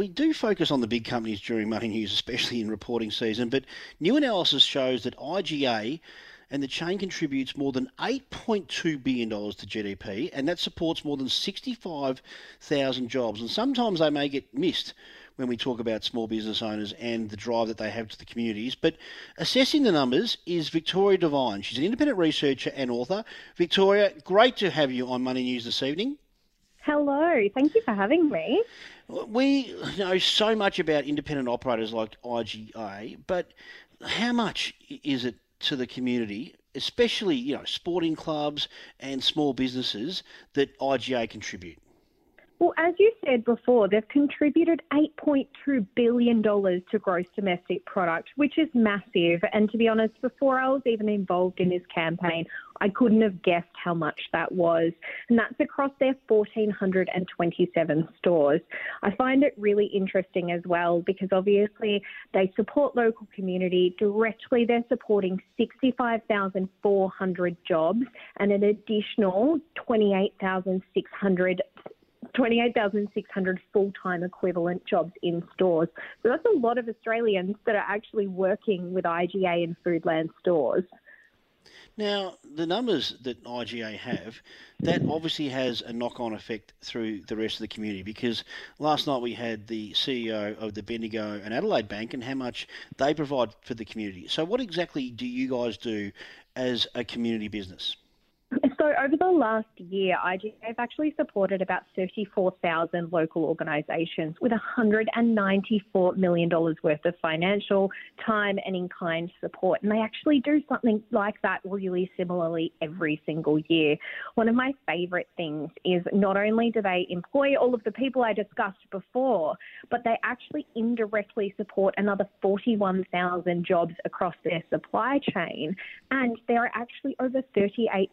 we do focus on the big companies during money news, especially in reporting season, but new analysis shows that IGA and the chain contributes more than $8.2 billion to GDP, and that supports more than 65,000 jobs. And sometimes they may get missed when we talk about small business owners and the drive that they have to the communities. But assessing the numbers is Victoria Devine. She's an independent researcher and author. Victoria, great to have you on Money News this evening. Hello, thank you for having me. We know so much about independent operators like IGA, but how much is it to the community, especially you know sporting clubs and small businesses that IGA contribute? Well, as you said before, they've contributed $8.2 billion to gross domestic product, which is massive. And to be honest, before I was even involved in this campaign, I couldn't have guessed how much that was. And that's across their 1,427 stores. I find it really interesting as well because obviously they support local community directly. They're supporting 65,400 jobs and an additional 28,600 28,600 full time equivalent jobs in stores. So that's a lot of Australians that are actually working with IGA and Foodland stores. Now, the numbers that IGA have, that obviously has a knock on effect through the rest of the community because last night we had the CEO of the Bendigo and Adelaide Bank and how much they provide for the community. So, what exactly do you guys do as a community business? So, over the last year, IGA have actually supported about 34,000 local organisations with $194 million worth of financial, time, and in kind support. And they actually do something like that really similarly every single year. One of my favourite things is not only do they employ all of the people I discussed before, but they actually indirectly support another 41,000 jobs across their supply chain. And there are actually over 38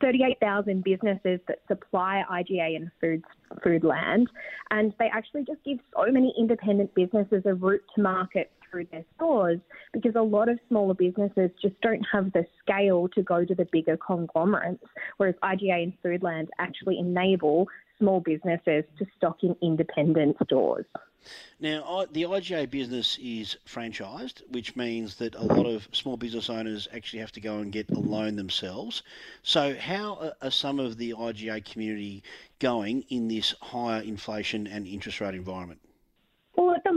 38,000 businesses that supply IGA and food, Foodland, and they actually just give so many independent businesses a route to market through their stores because a lot of smaller businesses just don't have the scale to go to the bigger conglomerates, whereas IGA and Foodland actually enable small businesses to stock in independent stores. Now, the IGA business is franchised, which means that a lot of small business owners actually have to go and get a loan themselves. So, how are some of the IGA community going in this higher inflation and interest rate environment?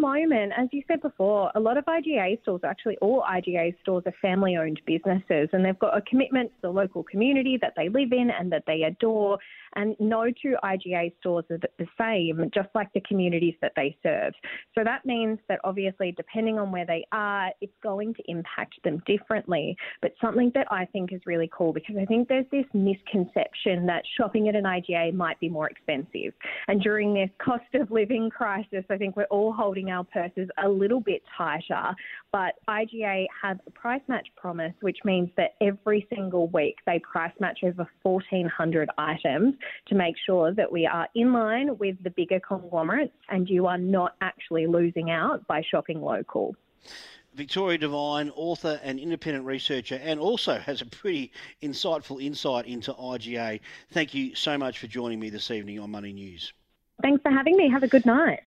Moment, as you said before, a lot of IGA stores, actually all IGA stores, are family owned businesses and they've got a commitment to the local community that they live in and that they adore. And no two IGA stores are the same, just like the communities that they serve. So that means that obviously, depending on where they are, it's going to impact them differently. But something that I think is really cool because I think there's this misconception that shopping at an IGA might be more expensive. And during this cost of living crisis, I think we're all holding our purses a little bit tighter. But IGA have a price match promise, which means that every single week they price match over 1,400 items to make sure that we are in line with the bigger conglomerates and you are not actually losing out by shopping local. Victoria Devine, author and independent researcher, and also has a pretty insightful insight into IGA. Thank you so much for joining me this evening on Money News. Thanks for having me. Have a good night.